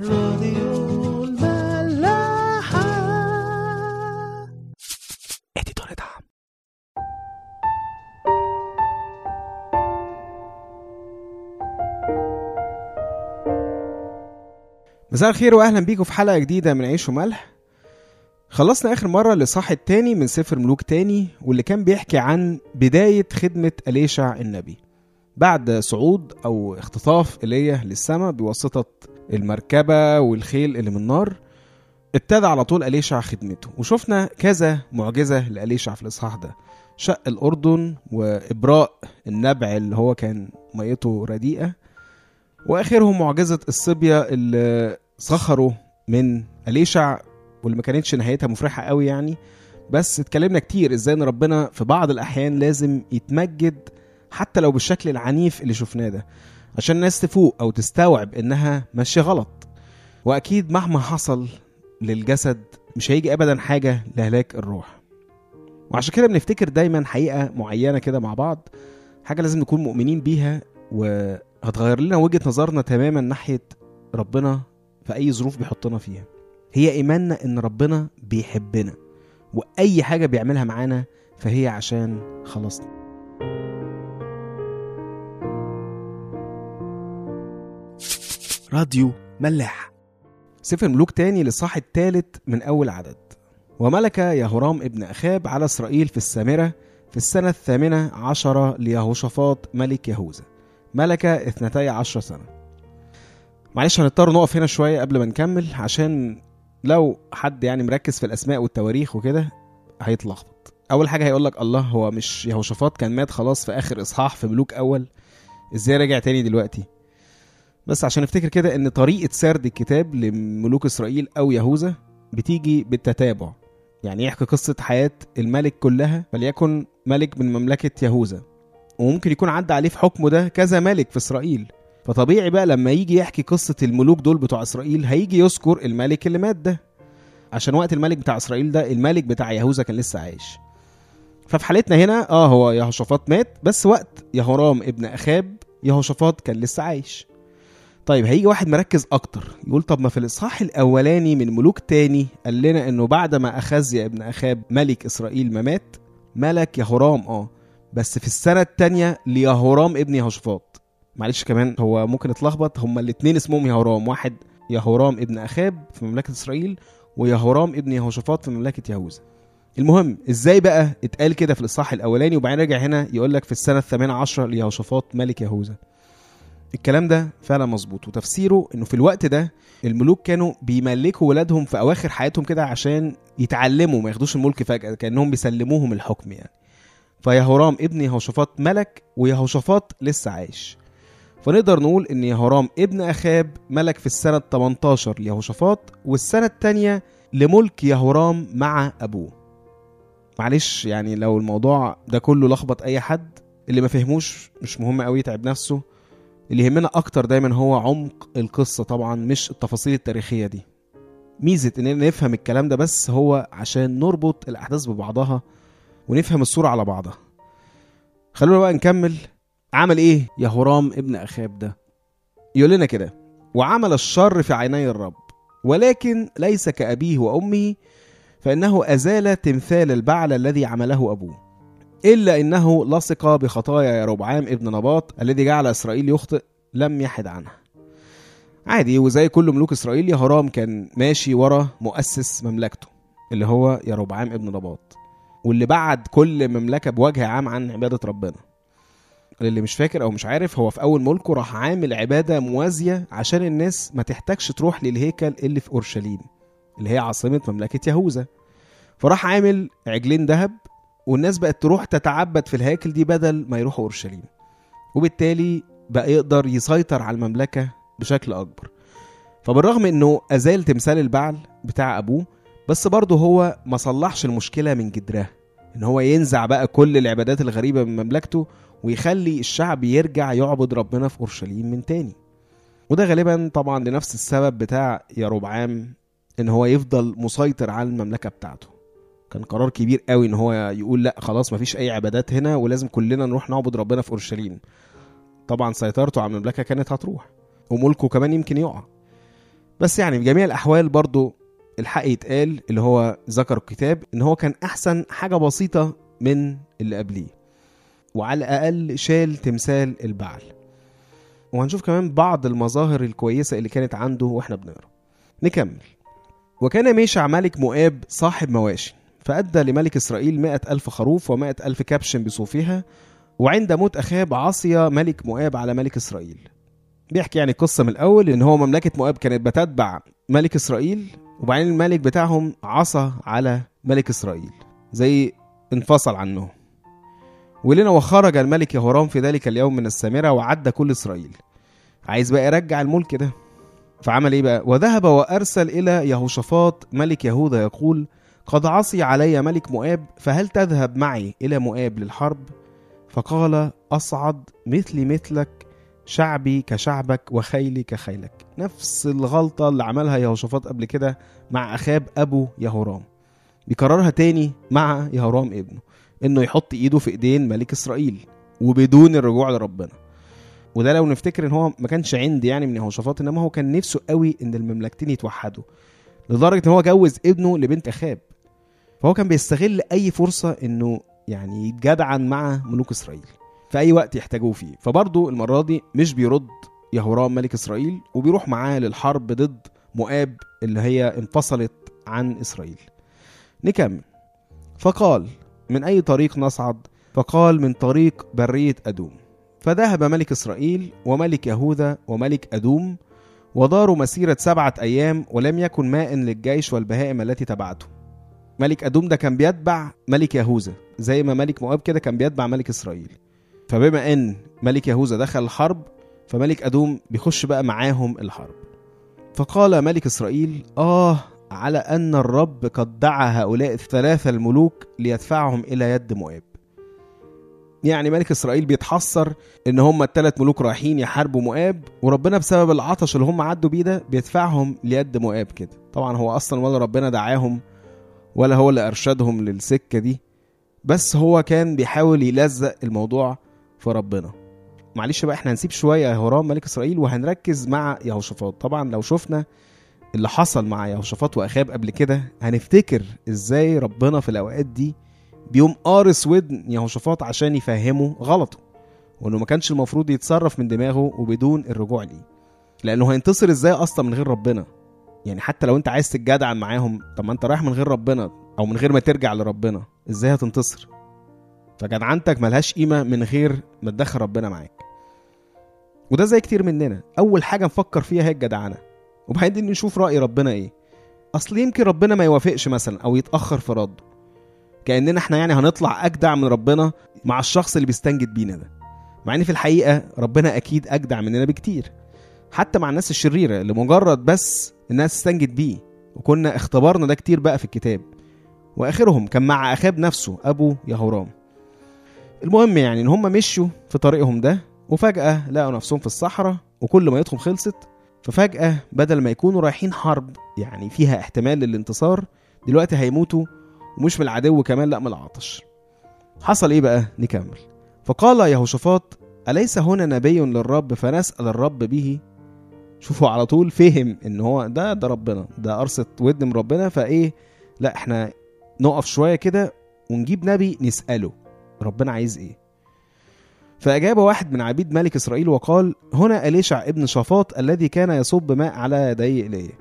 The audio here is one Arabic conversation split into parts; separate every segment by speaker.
Speaker 1: راديو الملاحة.
Speaker 2: اديتور دعم مساء الخير واهلا بيكم في حلقة جديدة من عيش وملح. خلصنا آخر مرة الاصحاح التاني من سفر ملوك تاني واللي كان بيحكي عن بداية خدمة أليشع النبي. بعد صعود أو اختطاف ايليا للسماء بواسطة المركبة والخيل اللي من نار ابتدى على طول أليشع خدمته. وشفنا كذا معجزة لأليشع في الإصحاح ده. شق الأردن وإبراء النبع اللي هو كان ميته رديئة واخرهم معجزة الصبية اللي سخروا من أليشع واللي ما كانتش نهايتها مفرحة قوي يعني. بس اتكلمنا كتير إزاي إن ربنا في بعض الأحيان لازم يتمجد حتى لو بالشكل العنيف اللي شفناه ده. عشان الناس تفوق أو تستوعب إنها ماشية غلط. وأكيد مهما حصل للجسد مش هيجي ابدا حاجة لهلاك الروح. وعشان كده بنفتكر دايما حقيقة معينة كده مع بعض حاجة لازم نكون مؤمنين بيها وهتغير لنا وجهة نظرنا تماما ناحية ربنا في أي ظروف بيحطنا فيها. هي إيماننا إن ربنا بيحبنا وأي حاجة بيعملها معانا فهي عشان خلصنا
Speaker 1: راديو ملاح.
Speaker 2: سفر ملوك تاني للصح الثالث من أول عدد. وملك يهورام ابن أخاب على إسرائيل في السامرة في السنة الثامنة عشرة ليهوشافاط ملك يهوذا. ملك اثنتي عشر سنة. معلش هنضطر نقف هنا شوية قبل ما نكمل عشان لو حد يعني مركز في الأسماء والتواريخ وكده هيتلخبط. أول حاجة هيقول لك الله هو مش يهوشافاط كان مات خلاص في آخر إصحاح في ملوك أول. إزاي رجع تاني دلوقتي؟ بس عشان نفتكر كده إن طريقة سرد الكتاب لملوك إسرائيل أو يهوذا بتيجي بالتتابع. يعني يحكي قصة حياة الملك كلها فليكن ملك من مملكة يهوذا. وممكن يكون عدى عليه في حكمه ده كذا ملك في إسرائيل. فطبيعي بقى لما يجي يحكي قصة الملوك دول بتوع إسرائيل هيجي يذكر الملك اللي مات ده. عشان وقت الملك بتاع إسرائيل ده الملك بتاع يهوذا كان لسه عايش. ففي حالتنا هنا آه هو يهوشافاط مات بس وقت يهورام ابن أخاب يهوشافاط كان لسه عايش. طيب هيجي واحد مركز أكتر يقول طب ما في الإصحاح الأولاني من ملوك تاني قال لنا إنه بعد ما أخزيا ابن أخاب ملك إسرائيل ما مات ملك يهورام آه بس في السنة التانية ليهورام ابن يهوشافاط معلش كمان هو ممكن اتلخبط هما الاتنين اسمهم يهورام واحد يهورام ابن أخاب في مملكة إسرائيل ويهورام ابن يهوشافاط في مملكة يهوذا. المهم إزاي بقى اتقال كده في الإصحاح الأولاني؟ وبعدين رجع هنا يقول لك في السنة الثامنة عشر ليهوشافاط ملك يهوذا. الكلام ده فعلا مظبوط وتفسيره إنه في الوقت ده الملوك كانوا بيملكوا ولادهم في أواخر حياتهم كده عشان يتعلموا ما ياخدوش الملك فجأة كأنهم بيسلموهم الحكم يعني. فيهورام ابن يهوشافاط ملك ويهوشافاط لسه عايش. فنقدر نقول إن يهورام ابن أخاب ملك في السنة 18 ليهوشافاط والسنة الثانية لملك يهورام مع أبوه. معلش يعني لو الموضوع ده كله لخبط أي حد اللي ما فهموش مش مهم قوي يتعب نفسه. اللي يهمنا أكتر دايما هو عمق القصة طبعا مش التفاصيل التاريخية دي. ميزة اننا نفهم الكلام ده بس هو عشان نربط الأحداث ببعضها ونفهم الصورة على بعضها. خلونا بقى نكمل. عمل إيه يهورام ابن أخاب ده؟ يقول لنا كده وعمل الشر في عيني الرب ولكن ليس كأبيه وامه فإنه أزال تمثال البعل الذي عمله أبوه. إلا إنه لصق بخطايا يربعام ابن نباط الذي جعل إسرائيل يخطئ لم يحد عنها عادي وزي كل ملوك إسرائيل يهورام كان ماشي ورا مؤسس مملكته اللي هو يربعام ابن نباط واللي بعد كل مملكة بوجه عام عن عبادة ربنا. اللي مش فاكر أو مش عارف هو في أول ملكه راح عامل عبادة موازية عشان الناس ما تحتاجش تروح للهيكل اللي في أورشليم اللي هي عاصمة مملكة يهوذا. فراح عامل عجلين ذهب والناس بقت تروح تتعبد في الهياكل دي بدل ما يروحوا أورشليم. وبالتالي بقى يقدر يسيطر على المملكة بشكل أكبر. فبالرغم إنه أزال تمثال البعل بتاع أبوه بس برضه هو ما صلحش المشكلة من جدرها إن هو ينزع بقى كل العبادات الغريبة من مملكته ويخلي الشعب يرجع يعبد ربنا في أورشليم من تاني. وده غالبا طبعا لنفس السبب بتاع يروبعام إن هو يفضل مسيطر على المملكة بتاعته. كان قرار كبير قوي إن هو يقول لأ خلاص مفيش أي عبادات هنا ولازم كلنا نروح نعبد ربنا في أورشليم. طبعا سيطرته على المملكة كانت هتروح وملكه كمان يمكن يقع. بس يعني في جميع الأحوال برضو الحق يتقال اللي هو ذكر الكتاب إن هو كان أحسن حاجة بسيطة من اللي قبليه. وعلى الأقل شال تمثال البعل. وهنشوف كمان بعض المظاهر الكويسة اللي كانت عنده وإحنا بنقرأ. نكمل. وكان ميشع ملك مؤاب صاحب مواشي. فأدى لملك إسرائيل مائة ألف خروف ومائة ألف كبش بصوفها وعند موت أخاب عصي ملك مؤاب على ملك إسرائيل. بيحكي يعني القصة من الأول إن هو مملكة مؤاب كانت بتتبع ملك إسرائيل وبعدين الملك بتاعهم عصى على ملك إسرائيل زي انفصل عنه. ولنا وخرج الملك يهورام في ذلك اليوم من السامرة وعد كل إسرائيل. عايز بقى يرجع الملك ده. فعمل إيه بقى؟ وذهب وأرسل إلى يهوشافاط ملك يهوذا يقول قد عصي علي ملك مؤاب فهل تذهب معي إلى مؤاب للحرب؟ فقال أصعد مثلي مثلك شعبي كشعبك وخيلي كخيلك. نفس الغلطة اللي عملها يهوشافاط قبل كده مع أخاب أبو يهورام. بيكررها تاني مع يهورام ابنه إنه يحط إيده في إيدين ملك إسرائيل وبدون الرجوع لربنا. وده لو نفتكر إن هو ما كانش عندي يعني من يهوشافاط إنما هو كان نفسه قوي إن المملكتين يتوحدوا لدرجة إن هو جوز ابنه لبنت أخاب. فهو كان بيستغل أي فرصة إنه يعني يتجدعن مع ملوك إسرائيل في أي وقت يحتاجوه فيه. فبرضه المرة دي مش بيرد يهورام ملك إسرائيل وبيروح معاه للحرب ضد مؤاب اللي هي انفصلت عن إسرائيل. نكمل. فقال من أي طريق نصعد؟ فقال من طريق برية أدوم. فذهب ملك إسرائيل وملك يهوذا وملك أدوم وداروا مسيرة سبعة أيام ولم يكن ماء للجيش والبهائم التي تبعته. ملك أدوم ده كان بيتبع ملك يهوذا. زي ما ملك مؤاب كده كان بيتبع ملك إسرائيل. فبما أن ملك يهوذا دخل الحرب فملك أدوم بيخش بقى معاهم الحرب. فقال ملك إسرائيل آه على أن الرب قد دعا هؤلاء الثلاثة الملوك ليدفعهم إلى يد مؤاب. يعني ملك إسرائيل بيتحسر إن هم الثلاث ملوك رايحين يحاربوا مؤاب وربنا بسبب العطش اللي هم عدوا بيه ده بيدفعهم ليد مؤاب كده. طبعا هو أصلا ولا ربنا دعاهم ولا هو اللي أرشدهم للسكة دي بس هو كان بيحاول يلزق الموضوع في ربنا. معلش بقى إحنا هنسيب شوية يهورام ملك إسرائيل وهنركز مع يهوشافاط. طبعا لو شفنا اللي حصل مع يهوشافاط وأخاب قبل كده هنفتكر إزاي ربنا في الأوقات دي بيقوم قارص ودن يهوشافاط عشان يفهمه غلطه وإنه ما كانش المفروض يتصرف من دماغه وبدون الرجوع ليه. لأنه هينتصر إزاي أصلا من غير ربنا؟ يعني حتى لو انت عايز تتجدعن معاهم طب ما انت رايح من غير ربنا أو من غير ما ترجع لربنا إزاي هتنتصر؟ فجدعنتك ملهاش قيمة من غير ما تدخل ربنا معاك. وده زي كتير مننا. أول حاجة نفكر فيها هي الجدعنة. وبعدين نشوف رأي ربنا إيه. أصل يمكن ربنا ما يوافقش مثلا أو يتأخر في رده كأننا إحنا يعني هنطلع أجدع من ربنا مع الشخص اللي بيستنجد بينا ده. مع إن في الحقيقة ربنا أكيد أجدع مننا بكتير. حتى مع الناس الشريرة اللي مجرد بس انها تستنجد بيه. وكنا اختبرنا ده كتير بقى في الكتاب. وآخرهم كان مع أخاب نفسه أبو يهورام. المهم يعني إن هم مشوا في طريقهم ده وفجأة لقوا نفسهم في الصحراء وكل ما يدخل خلصت. ففجأة بدل ما يكونوا رايحين حرب يعني فيها احتمال للانتصار دلوقتي هيموتوا ومش من العدو كمان لأ من العطش. حصل إيه بقى؟ نكمل. فقال يهوشافاط أليس هنا نبي للرب فنسأل الرب به؟ شوفوا على طول فهم إن هو ده ده ربنا ده قرصة ودن من ربنا فإيه لا إحنا نقف شوية كده ونجيب نبي نسأله ربنا عايز إيه. فأجاب واحد من عبيد ملك إسرائيل وقال هنا أليشع ابن شافاط الذي كان يصب ماء على يدي إيليا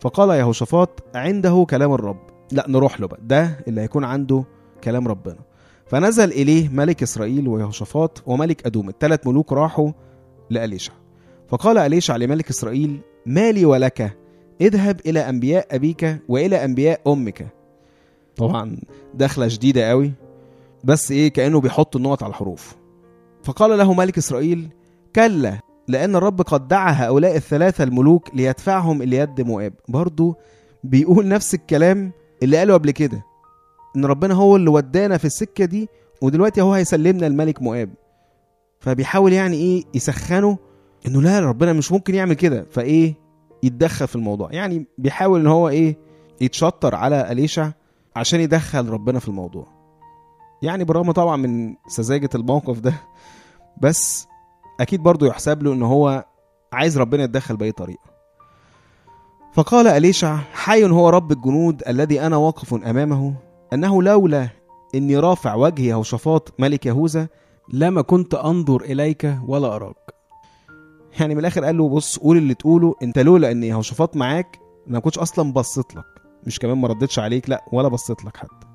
Speaker 2: فقال يهوشافاط عنده كلام الرب. لا نروح له بقى ده اللي هيكون عنده كلام ربنا. فنزل إليه ملك إسرائيل ويهوشافاط وملك أدوم الثلاث ملوك راحوا لأليشع. فقال أليشع لملك إسرائيل مالي ولك اذهب إلى أنبياء أبيك وإلى أنبياء أمك. طبعا دخلة شديدة قوي بس إيه كأنه بيحط النقط على الحروف. فقال له ملك إسرائيل كلا لأن الرب قد دعا هؤلاء الثلاثة الملوك ليدفعهم إلى يد مؤاب. برضو بيقول نفس الكلام اللي قاله قبل كده إن ربنا هو اللي ودانا في السكة دي ودلوقتي هو هيسلمنا الملك مؤاب. فبيحاول يعني إيه يسخنه انه لا ربنا مش ممكن يعمل كده. فإيه؟ يتدخل في الموضوع. يعني بيحاول إن هو إيه؟ يتشطر على أليشع عشان يدخل ربنا في الموضوع. يعني بالرغم طبعا من سذاجة الموقف ده بس أكيد برضه يحسب له إن هو عايز ربنا يتدخل بأي طريقة. فقال أليشع حي هو رب الجنود الذي أنا واقف أمامه أنه لولا إني رافع وجه يهوشافاط ملك يهوذا لما كنت أنظر إليك ولا أراك. يعني من الآخر قال له بص قول اللي تقوله أنت لولا إن يهوشافاط معاك ما كنتش أصلا بصيت لك. مش كمان ما ردتش عليك لا ولا بصيت لك حتى.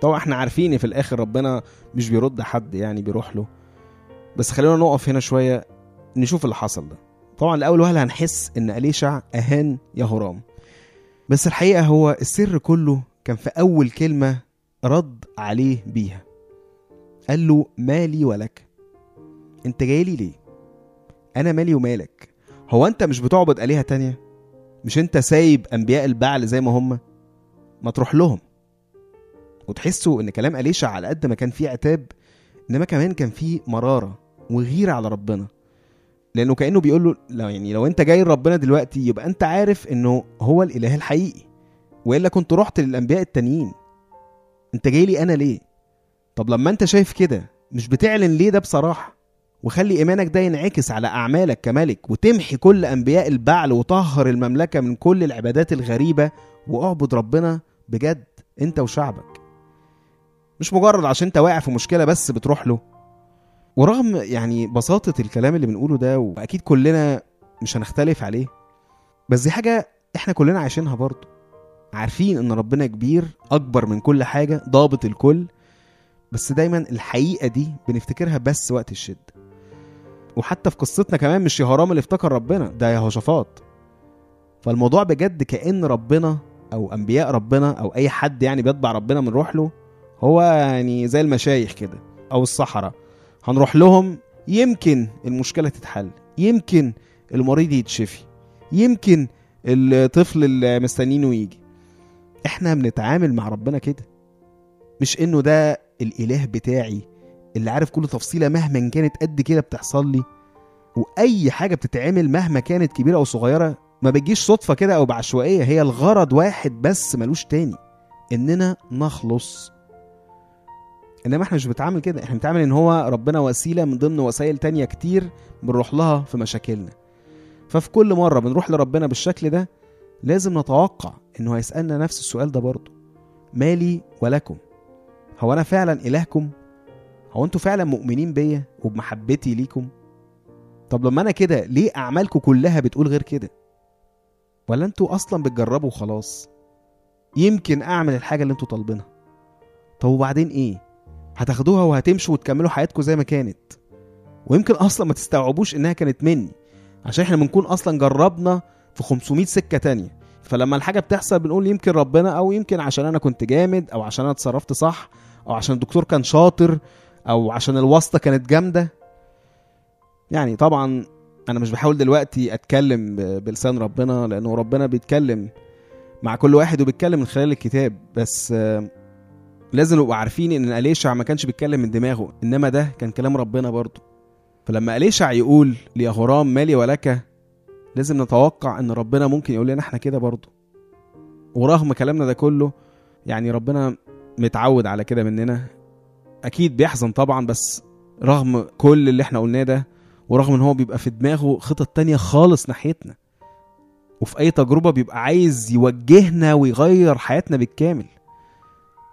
Speaker 2: طبعا إحنا عارفين في الآخر ربنا مش بيرد حد يعني بيروح له. بس خلينا نقف هنا شوية نشوف اللي حصل ده. طبعا الأول وهلا هنحس إن أليشع أهان يهورام بس الحقيقة هو السر كله كان في أول كلمة رد عليه بيها. قال له مالي ولك؟ انت جاي لي ليه؟ أنا مالي ومالك. هو أنت مش بتعبد آلهة تانية؟ مش أنت سايب أنبياء البعل زي ما هم؟ ما تروح لهم. وتحسوا إن كلام أليشع على قد ما كان فيه عتاب إنما كمان كان فيه مرارة وغيرة على ربنا. لأنه كأنه بيقول له يعني لو أنت جاي لربنا دلوقتي يبقى أنت عارف إنه هو الإله الحقيقي. وإلا كنت رحت للأنبياء التانيين. أنت جاي لي أنا ليه؟ طب لما أنت شايف كده مش بتعلن ليه ده بصراحة؟ وخلي إيمانك ده ينعكس على أعمالك كملك وتمحي كل أنبياء البعل وطهر المملكة من كل العبادات الغريبة واعبد ربنا بجد أنت وشعبك. مش مجرد عشان أنت واقع في مشكلة بس بتروح له. ورغم يعني بساطة الكلام اللي بنقوله ده وأكيد كلنا مش هنختلف عليه بس دي حاجة إحنا كلنا عايشينها برضه. عارفين إن ربنا كبير أكبر من كل حاجة ضابط الكل بس دايما الحقيقة دي بنفتكرها بس وقت الشدة. وحتى في قصتنا كمان مش يهرام اللي افتكر ربنا ده يهوشافاط. فالموضوع بجد كأن ربنا أو أنبياء ربنا أو أي حد يعني بيتبع ربنا بنروح له هو يعني زي المشايخ كده أو الصحراء. هنروح لهم يمكن المشكلة تتحل يمكن المريض يتشفي يمكن الطفل اللي مستنينه يجي. إحنا بنتعامل مع ربنا كده مش إنه ده الإله بتاعي اللي عارف كل تفصيلة مهما كانت قد كده بتحصل لي وأي حاجة بتتعمل مهما كانت كبيرة أو صغيرة ما بتجيش صدفة كده أو بعشوائية هي الغرض واحد بس ملوش تاني إننا نخلص. إنما إحنا مش بنتعامل كده إحنا بنتعامل إن هو ربنا وسيلة من ضمن وسائل تانية كتير بنروح لها في مشاكلنا. ففي كل مرة بنروح لربنا بالشكل ده لازم نتوقع إنه هيسألنا نفس السؤال ده برضه. مالي ولكم؟ هو أنا فعلا إلهكم؟ هو أنتوا فعلا مؤمنين بيا وبمحبتي ليكم؟ طب لما أنا كده ليه اعمالكم كلها بتقول غير كده؟ ولا أنتوا أصلا بتجربوا وخلاص؟ يمكن اعمل الحاجة اللي أنتوا طالبينها. طب وبعدين إيه؟ هتاخدوها وهتمشوا وتكملوا حياتكم زي ما كانت. ويمكن أصلا ما تستوعبوش انها كانت مني عشان إحنا بنكون أصلا جربنا في 500 سكة تانية. فلما الحاجة بتحصل بنقول يمكن ربنا أو يمكن عشان أنا كنت جامد أو عشان أنا اتصرفت صح أو عشان الدكتور كان شاطر أو عشان الواسطة كانت جامدة. يعني طبعا أنا مش بحاول دلوقتي أتكلم بلسان ربنا لأنه ربنا بيتكلم مع كل واحد وبيتكلم من خلال الكتاب. بس لازم نبقى عارفين إن أليشع ما كانش بيتكلم من دماغه إنما ده كان كلام ربنا برضه. فلما أليشع يقول ليهورام مالي ولك لازم نتوقع إن ربنا ممكن يقول لنا إحنا كده برضه. ورغم كلامنا ده كله يعني ربنا متعود على كده مننا. أكيد بيحزن طبعا بس رغم كل اللي إحنا قلناه ده ورغم إن هو بيبقى في دماغه خطط تانية خالص ناحيتنا وفي أي تجربة بيبقى عايز يوجهنا ويغير حياتنا بالكامل.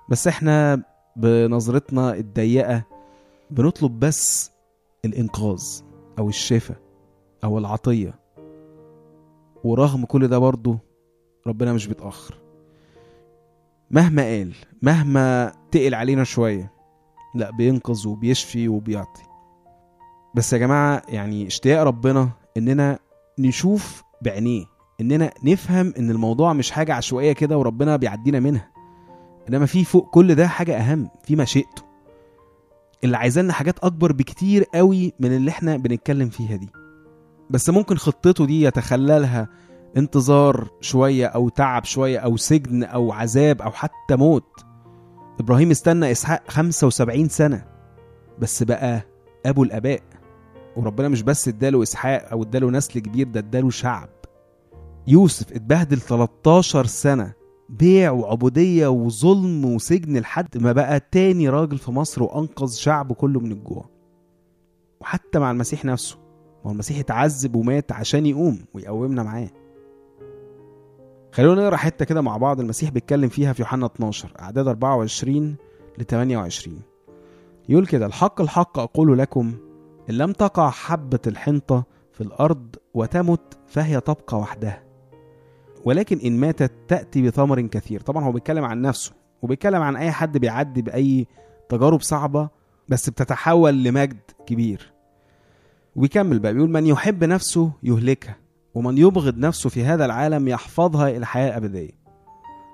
Speaker 2: بس إحنا بنظرتنا الضيقة بنطلب بس الإنقاذ أو الشفاء أو العطية. ورغم كل ده برضه ربنا مش بيتأخر. مهما قال مهما تقل علينا شوية لا بينقذ وبيشفي وبيعطي. بس يا جماعة يعني اشتياق ربنا إننا نشوف بعينيه إننا نفهم إن الموضوع مش حاجة عشوائية كده وربنا بيعدينا منها. إنما في فوق كل ده حاجة أهم في مشيئته. اللي عايزانا حاجات أكبر بكتير قوي من اللي إحنا بنتكلم فيها دي. بس ممكن خطته دي يتخللها انتظار شوية أو تعب شوية أو سجن أو عذاب أو حتى موت. إبراهيم استنى إسحاق 75 سنة بس بقى أبو الأباء وربنا مش بس إداله إسحاق أو إداله نسل كبير ده إداله شعب. يوسف اتبهدل 13 سنة بيع وعبودية وظلم وسجن لحد ما بقى تاني راجل في مصر وأنقذ شعبه كله من الجوع. وحتى مع المسيح نفسه ما هو المسيح اتعذب ومات عشان يقوم ويقومنا معاه. خلونا نقرأ حتة كده مع بعض المسيح بيتكلم فيها في يوحنا 12 أعداد 24 ل 28 يقول كده الحق الحق أقول لكم إن لم تقع حبة الحنطة في الأرض وتمت فهي تبقى وحدها. ولكن إن ماتت تأتي بثمر كثير. طبعا هو بيتكلم عن نفسه وبيتكلم عن أي حد بيعدي بأي تجارب صعبة بس بتتحول لمجد كبير. وبيكمل بقى بيقول من يحب نفسه يهلكها. ومن يبغض نفسه في هذا العالم يحفظها إلى الحياة الابديه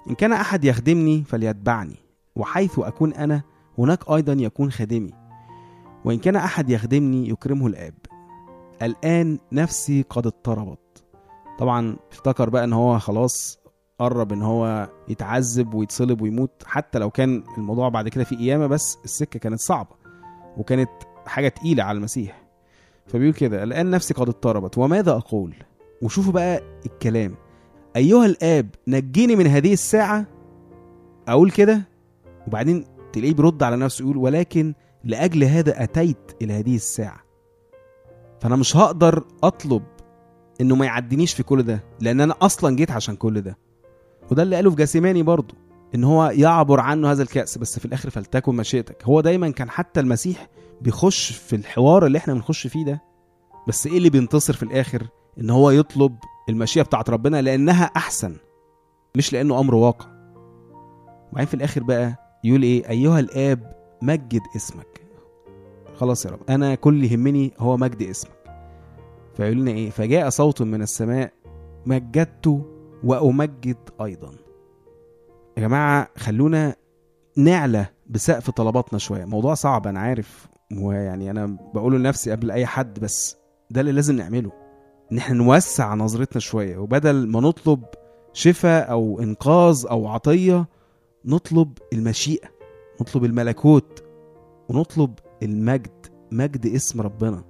Speaker 2: إن كان أحد يخدمني فليتبعني وحيث أكون أنا هناك أيضا يكون خادمي. وإن كان أحد يخدمني يكرمه الآب. الآن نفسي قد اضطربت. طبعا افتكر بقى إن هو خلاص قرب إن هو يتعذب ويتصلب ويموت. حتى لو كان الموضوع بعد كده في قيامة بس السكة كانت صعبة وكانت حاجة تقيلة على المسيح. فبيقول كده الآن نفسي قد اضطربت وماذا أقول؟ وشوفوا بقى الكلام. أيها الآب نجيني من هذه الساعة؟ أقول كده وبعدين تلاقيه بيرد على نفسه يقول ولكن لأجل هذا أتيت إلى هذه الساعة. فأنا مش هقدر أطلب إنه ما يعدينيش في كل ده لأن أنا أصلا جيت عشان كل ده. وده اللي قاله في جاسيماني برضه إن هو يعبر عنه هذا الكأس بس في الآخر فلتكن مشيئتك. هو دايما كان حتى المسيح بيخش في الحوار اللي إحنا بنخش فيه ده بس إيه اللي بينتصر في الآخر؟ إن هو يطلب المشيئة بتاعت ربنا لأنها أحسن مش لأنه أمر واقع. وبعدين في الآخر بقى يقول إيه؟ أيها الآب مجد اسمك. خلاص يا رب أنا كل اللي يهمني هو مجد اسمك. فيقول لنا إيه؟ فجاء صوت من السماء مجدت وأمجد أيضا. يا جماعة خلونا نعلى بسقف طلباتنا شوية. موضوع صعب أنا عارف ويعني أنا بقوله لنفسي قبل أي حد بس ده اللي لازم نعمله. إن إحنا نوسع نظرتنا شوية وبدل ما نطلب شفاء أو إنقاذ أو عطية نطلب المشيئة نطلب الملكوت ونطلب المجد مجد اسم ربنا.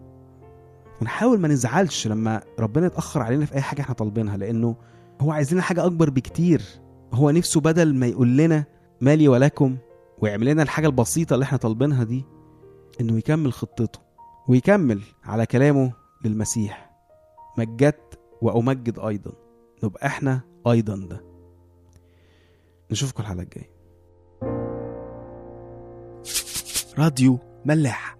Speaker 2: ونحاول ما نزعلش لما ربنا يتأخر علينا في أي حاجة إحنا طالبينها لأنه هو عايز لنا حاجة أكبر بكتير. هو نفسه بدل ما يقول لنا مالي ولكم ويعمل لنا الحاجة البسيطة اللي إحنا طالبينها دي إنه يكمل خطته ويكمل على كلامه للمسيح. مجدت وأمجد أيضا. نبقى إحنا أيضا ده. نشوفكم الحلقة الجاية.
Speaker 1: راديو ملاح.